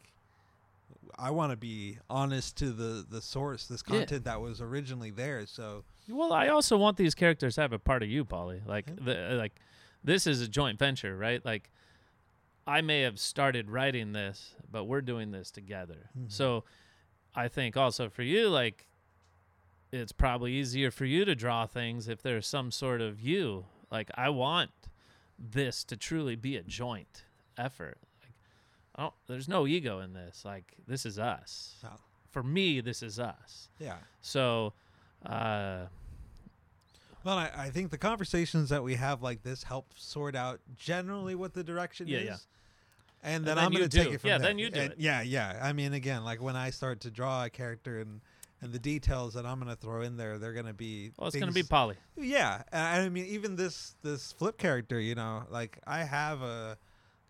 I want to be honest to the the source, this Yeah. content that was originally there. So Well, I also want these characters to have a part of you, Polly. Like Yeah. the like this is a joint venture, right? Like I may have started writing this, but we're doing this together. Mhm. So I think also for you like it's probably easier for you to draw things if there's some sort of you. Like I want this to truly be a joint effort. Like I don't there's no ego in this. Like this is us. No. For me, this is us. yeah. So uh Well, I, I think the conversations that we have like this help sort out generally what the direction Yeah, is. yeah. And then, then I'm going to take it from Yeah, there. then you do And it. Yeah, yeah. I mean, again, like when I start to draw a character and and the details that I'm going to throw in there, they're going to be. well it's gonna be things- Polly. Yeah, and I mean, even this this flip character, you know, like I have a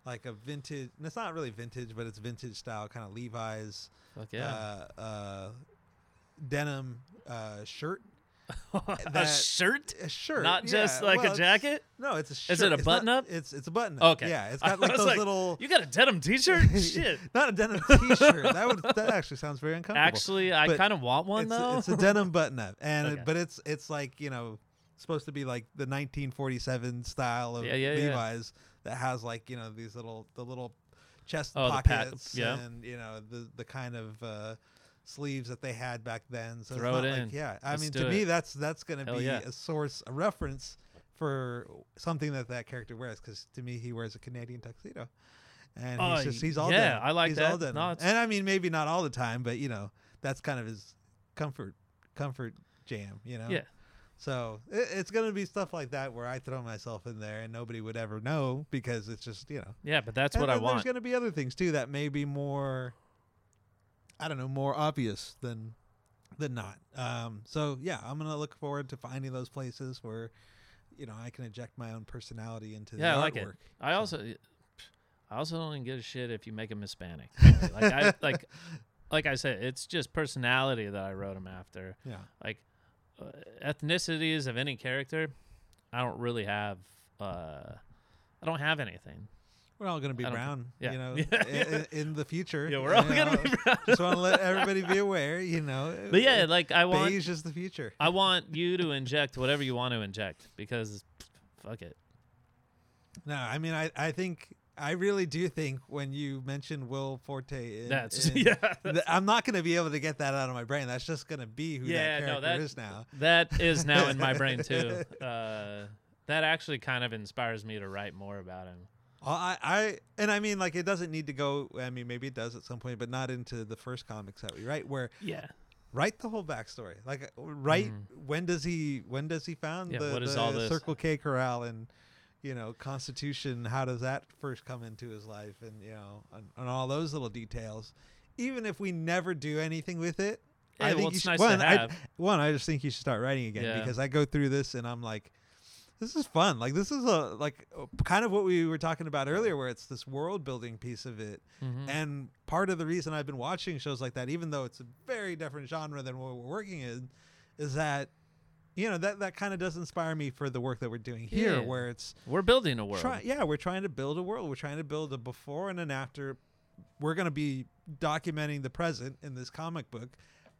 like a vintage. and It's not really vintage, but it's vintage style kind of Levi's Fuck yeah. uh, uh, denim uh, shirt. a shirt? A shirt, Not just like well, a jacket? No, it's a shirt. Is it a It's not- button-up? It's it's a button up. Okay. Yeah, it's got like those like, little. You got a denim t-shirt? Shit. Not a denim T-shirt. that would that actually sounds very uncomfortable. Actually, I kind of want one it's, though. It's a denim button up, and Okay. it, but it's it's like you know supposed to be like the 1947 style of Yeah, yeah, yeah. That has like you know these little the little chest Oh, pockets yeah. and you know the the kind of uh, sleeves that they had back then. So Throw it's it not in. yeah. I Let's mean to me that's that's gonna be yeah. a source a reference for something that that character wears because to me he wears a Canadian tuxedo. And Oh, he's just he's all yeah, denim. I like he's that. All denim. No, and I mean maybe not all the time, but you know that's kind of his comfort comfort jam. You know. Yeah. So it, it's gonna be stuff like that where I throw myself in there and nobody would ever know because it's just you know. yeah, but that's And what I want. There's gonna be other things too that may be more. I don't know, more obvious than than not. Um, so yeah, I'm gonna look forward to finding those places where, you know, I can inject my own personality into Yeah, the I like it. I So- also, I also don't even give a shit if you make him Hispanic. like I like, like I said, it's just personality that I wrote him after. Yeah. Like ethnicities of any character, I don't really have. uh I don't have anything. We're all gonna be I don't brown, yeah. you know, Yeah. in, in the future. Yeah, we're all you gonna be brown. Just want to let everybody be aware, you know. But yeah, like I want, beige is the future. I want you to inject whatever you want to inject because, fuck it. No, I mean, I, I think I really do think when you mention Will Forte, in, That's in- yeah. th- I'm not going to be able to get that out of my brain. That's just going to be who Yeah, that no, character that- is now. That is now in my brain too. Uh, that actually kind of inspires me to write more about him. Well, I, I, and I mean, like, it doesn't need to go. I mean, maybe it does at some point, but not into the first comics that we write. Where Yeah. write the whole backstory. Like, write Mhm. when does he when does he found Yeah, the, the? Circle K Corral and you know Constitution? How does that first come into his life? And you know, and, and all those little details. Even if we never do anything with it, Yeah, I think well, you should, nice one, to I, have. one, I just think you should start writing again Yeah. because I go through this and I'm like, this is fun. Like this is a like uh, kind of what we were talking about earlier, where it's this world building piece of it. Mhm. And part of the reason I've been watching shows like that, even though it's a very different genre than what we're working in, is that you know that that kind of does inspire me for the work that we're doing here, Yeah. where it's We're building a world. try, yeah, we're trying to build a world. We're trying to build a before and an after. We're going to be documenting the present in this comic book,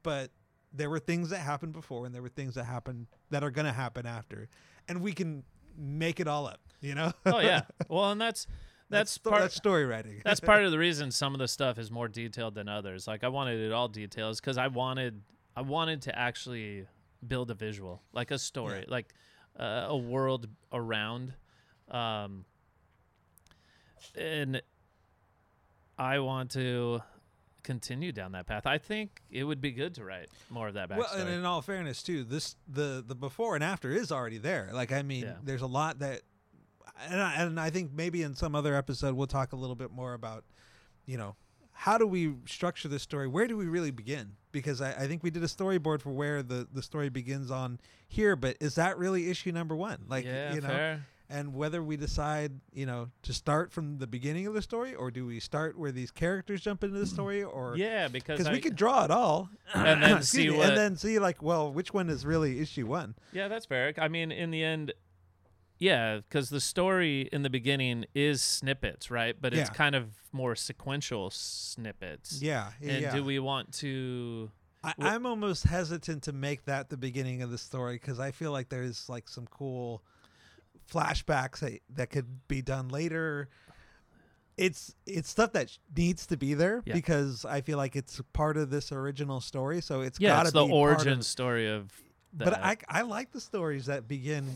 but there were things that happened before and there were things that happened that are going to happen after, and we can make it all up. You know? oh yeah. Well, and that's that's, sto- part that's story writing. that's part of the reason some of the stuff is more detailed than others. Like I wanted it all detailed because I wanted I wanted to actually build a visual, like a story, Yeah. like uh, a world around. Um, and I want to continue down that path. I think it would be good to write more of that backstory. Well, and in all fairness, too, this the the before and after is already there. Like, I mean, Yeah. there's a lot that, and I, and I think maybe in some other episode we'll talk a little bit more about, you know, how do we structure this story? Where do we really begin? Because I, I think we did a storyboard for where the the story begins on here, but is that really issue number one? Like, yeah, you know, fair. and whether we decide, you know, to start from the beginning of the story, or do we start where these characters jump into the story, or Yeah, because I, we could draw it all And then see me, what- and then see like well which one is really issue one Yeah, that's fair. I mean, in the end, yeah, because the story in the beginning is snippets, right? But it's Yeah. kind of more sequential snippets. yeah And yeah do we want to? I, i'm almost hesitant to make that the beginning of the story because i feel like there's like some cool flashbacks that, that could be done later it's it's stuff that sh- needs to be there Yeah. because i feel like it's part of this original story so it's Yeah, it's the be part of- origin story of. That. but I, I like the stories that begin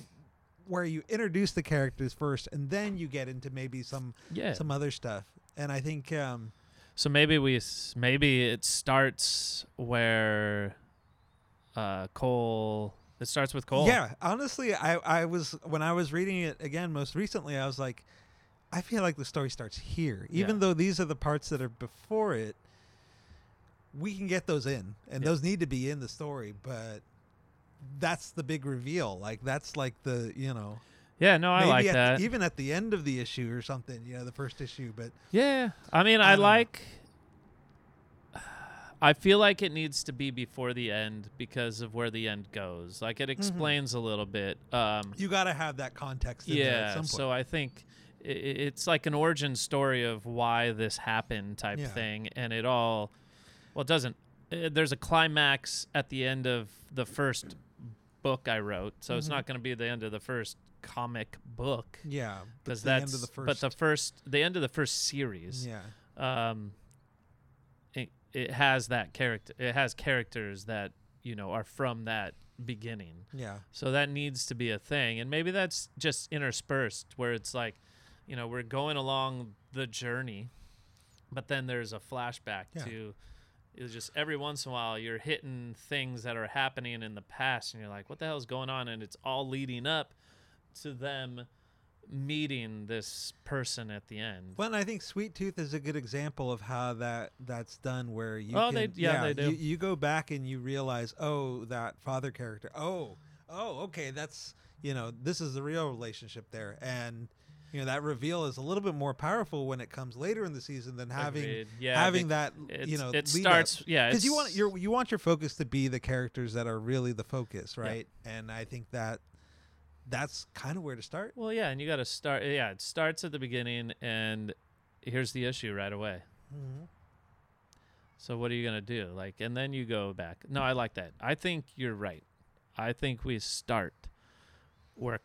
where you introduce the characters first and then you get into maybe some yeah. some other stuff and i think um So maybe we maybe it starts where uh Cole. It starts with Cole. Yeah, honestly, I I was when I was reading it again most recently, I was like, I feel like the story starts here, even Yeah. though these are the parts that are before it. We can get those in, and Yeah. those need to be in the story, but that's the big reveal. Like that's like the you know Yeah. No, I maybe like at that. The, even at the end of the issue or something, you know, the first issue. But Yeah. I mean, I I, know. like. I feel like it needs to be before the end because of where the end goes. Like Mm-hmm. it explains a little bit. Um, you got to have that context. In there at yeah. some point. So I think i- i it's like an origin story of why this happened type Yeah. thing, and it all. Well, it doesn't. uh, There's a climax at the end of the first book I wrote, so it's Mhm. not going to be the end of the first comic book yeah, because that's end of the first. but the first the end of the first series yeah, um it, it has that character it has characters that you know are from that beginning yeah, so that needs to be a thing and maybe that's just interspersed where it's like you know we're going along the journey but then there's a flashback Yeah. to it's just every once in a while you're hitting things that are happening in the past and you're like what the hell's going on and it's all leading up to them meeting this person at the end Well, and I think Sweet Tooth is a good example of how that that's done. Where you, Oh, can, they- yeah, they do. You, you go back and you realize, oh, that father character. Oh, oh, okay, that's you know, this is the real relationship there, and you know that reveal is a little bit more powerful when it comes later in the season than having yeah, having that you know it starts yeah because you want your you want your focus to be the characters that are really the focus, right? And I think that that's kind of where to start. well yeah and you got to start yeah it starts at the beginning and here's the issue right away. Mm-hmm. So what are you gonna do? Like and then you go back. No i like that. I think you're right. I think we start where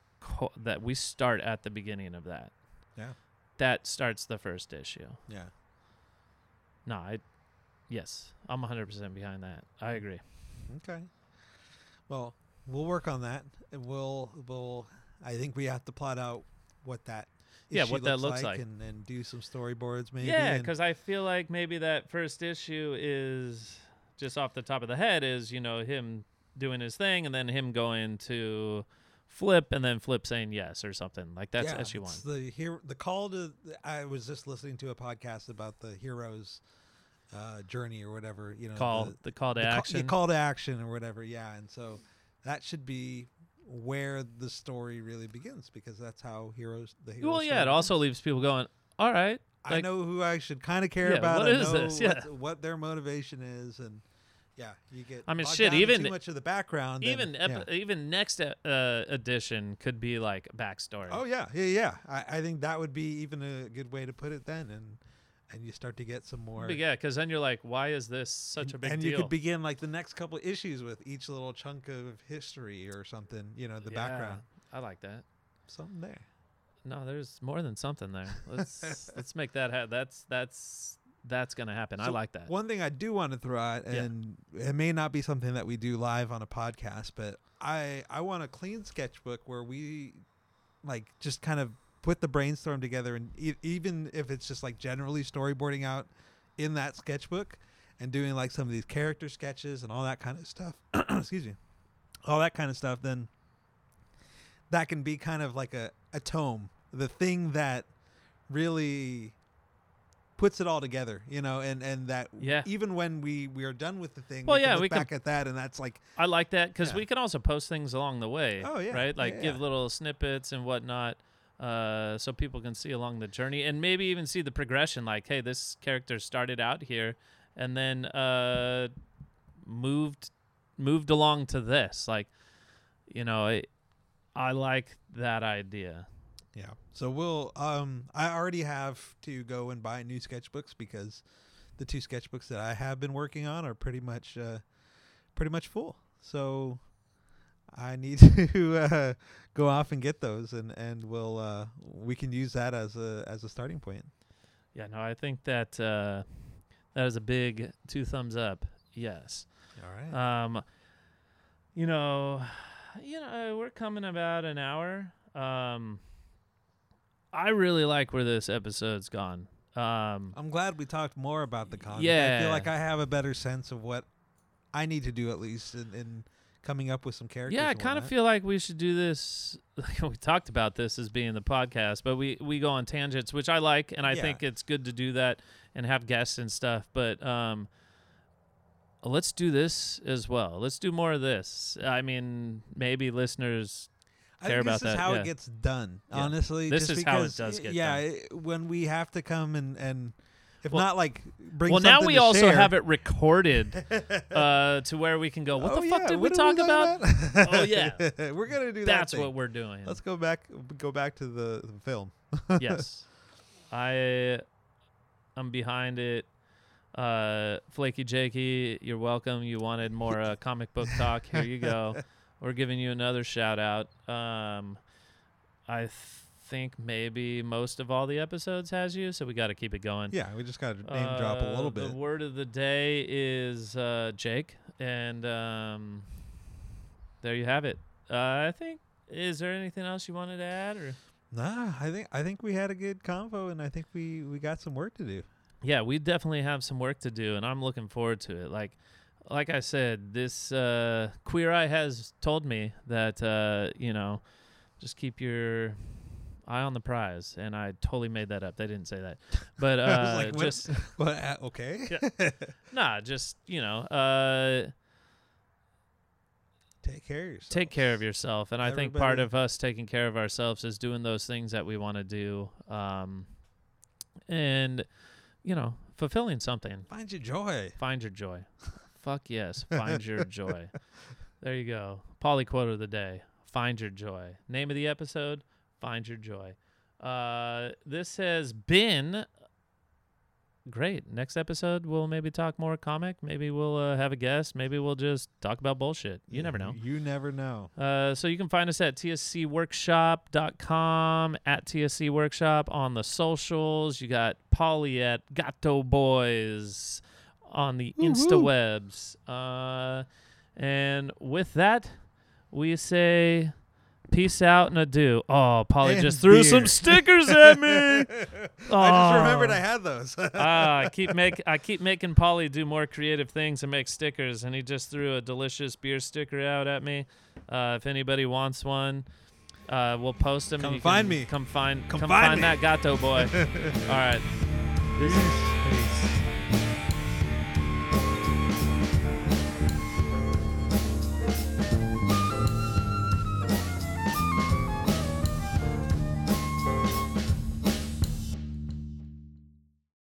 that we start at the beginning of that Yeah. that starts the first issue Yeah. no i yes i'm 100% behind that i agree Okay. Well, we'll work on that. and We'll we'll. I think we have to plot out what that. Yeah, what that looks like. and, and do some storyboards maybe. Yeah, because I feel like maybe that first issue is just off the top of the head is you know him doing his thing and then him going to flip and then flip saying yes or something like that's yeah, issue one. The hero, the call to. I was just listening to a podcast about the heroes uh, journey or whatever. You know, call the, the, call to the action. yeah, call to action or whatever. Yeah, and so that should be where the story really begins because that's how heroes. The hero well, yeah, it also leaves people going, all right. I know who I should kind of care Yeah, about. what I is know this? Yeah. what their motivation is, and yeah, you get. I mean, shit, even- too much of the background. then- Even yeah. even next uh, edition could be like backstory. Oh yeah, yeah, yeah. I, I think that would be even a good way to put it then, and and you start to get some more. But yeah, because then you're like, why is this such a big and deal? you could begin like the next couple issues with each little chunk of history or something. You know, the Yeah, background, I like that. something there. No, there's more than something there. Let's let's make that. Ha- that's that's that's gonna happen. I like that. One thing I do want to throw out, Yeah. and it may not be something that we do live on a podcast, but I I want a clean sketchbook where we like just kind of put the brainstorm together, and e- even if it's just like generally storyboarding out in that sketchbook and doing like some of these character sketches and all that kind of stuff. excuse me, all that kind of stuff. Then that can be kind of like a a tome, the thing that really puts it all together, you know, and and that Yeah. even when we we are done with the thing, Well, we can yeah, look we can- back at that, and that's like, I like that because Yeah. we can also post things along the way. Oh, yeah. right. Like Yeah, give little snippets and whatnot, uh, so people can see along the journey and maybe even see the progression. Like, hey, this character started out here and then uh, moved moved along to this. Like, you know, I, I like that idea. Yeah. So we'll, um, I already have to go and buy new sketchbooks because the two sketchbooks that I have been working on are pretty much, uh, pretty much full. So I need to uh, go off and get those, and and we'll uh, we can use that as a as a starting point. Yeah, no, I think that uh, that is a big two thumbs up. Yes. All right. Um, you know, you know, we're coming about an hour. Um, I really like where this episode's gone. Um, I'm glad we talked more about the content. I feel like I have a better sense of what I need to do at least in, in coming up with some characters. yeah, I kind of feel like we should do this. Like we talked about this as being the podcast, but we we go on tangents, which I like, and I Yeah. think it's good to do that and have guests and stuff. But um, let's do this as well. Let's do more of this. I mean, maybe listeners I care think about this is how yeah. it gets done. Yeah. Honestly, This just is how it because, does get yeah, it- when we have to come and and if Well- not like bring. well, now we also share- have it recorded uh, to where we can go. What Oh, the fuck yeah, did we what talk did about? Oh, yeah. we're gonna do that. That's thing. what we're doing. Let's go back. Go back to the, the film. yes, I, I am behind it. Uh, Flaky Jakey, you're welcome. You wanted more uh, comic book talk. Here you go. We're giving you another shout out. Um, I th- think maybe most of all the episodes has you, so we got to keep it going. Yeah, we just got to name drop a Uh, little bit. The word of the day is uh, Jake, and um, there you have it. Uh, I think. Is there anything else you wanted to add, or? Nah, I think I think we had a good convo, and I think we we got some work to do. Yeah, we definitely have some work to do, and I'm looking forward to it. Like, like I said, this uh, Queer Eye has told me that uh, you know, just keep your eye on the prize, and I totally made that up. They didn't say that, but uh, like, what? just But uh, okay, nah, just you know, uh, take care of yourself. take care of yourself and i think part of us taking care of ourselves is doing those things that we want to do um and you know fulfilling something Find your joy. find your joy fuck yes find your joy. There you go. Polly quote of the day find your joy. Name of the episode find your joy. Uh this has been great. Next episode, we'll maybe talk more comic. Maybe we'll uh, have a guest. Maybe we'll just talk about bullshit. You never know. You never know. uh, so you can find us at tscworkshop.com, at tscworkshop on the socials. You got Polly at Gato Boys on the Instawebs. Uh, and with that, we say peace out and adieu. Oh, Polly And just threw some stickers at me. I just remembered Oh. I had those. ah, I keep make I keep making Polly do more creative things and make stickers, and he just threw a delicious beer sticker out at me. Uh, if anybody wants one, uh, we'll post them. Come and you find can me. Come find Come come find find that gato boy. All right. This is peace.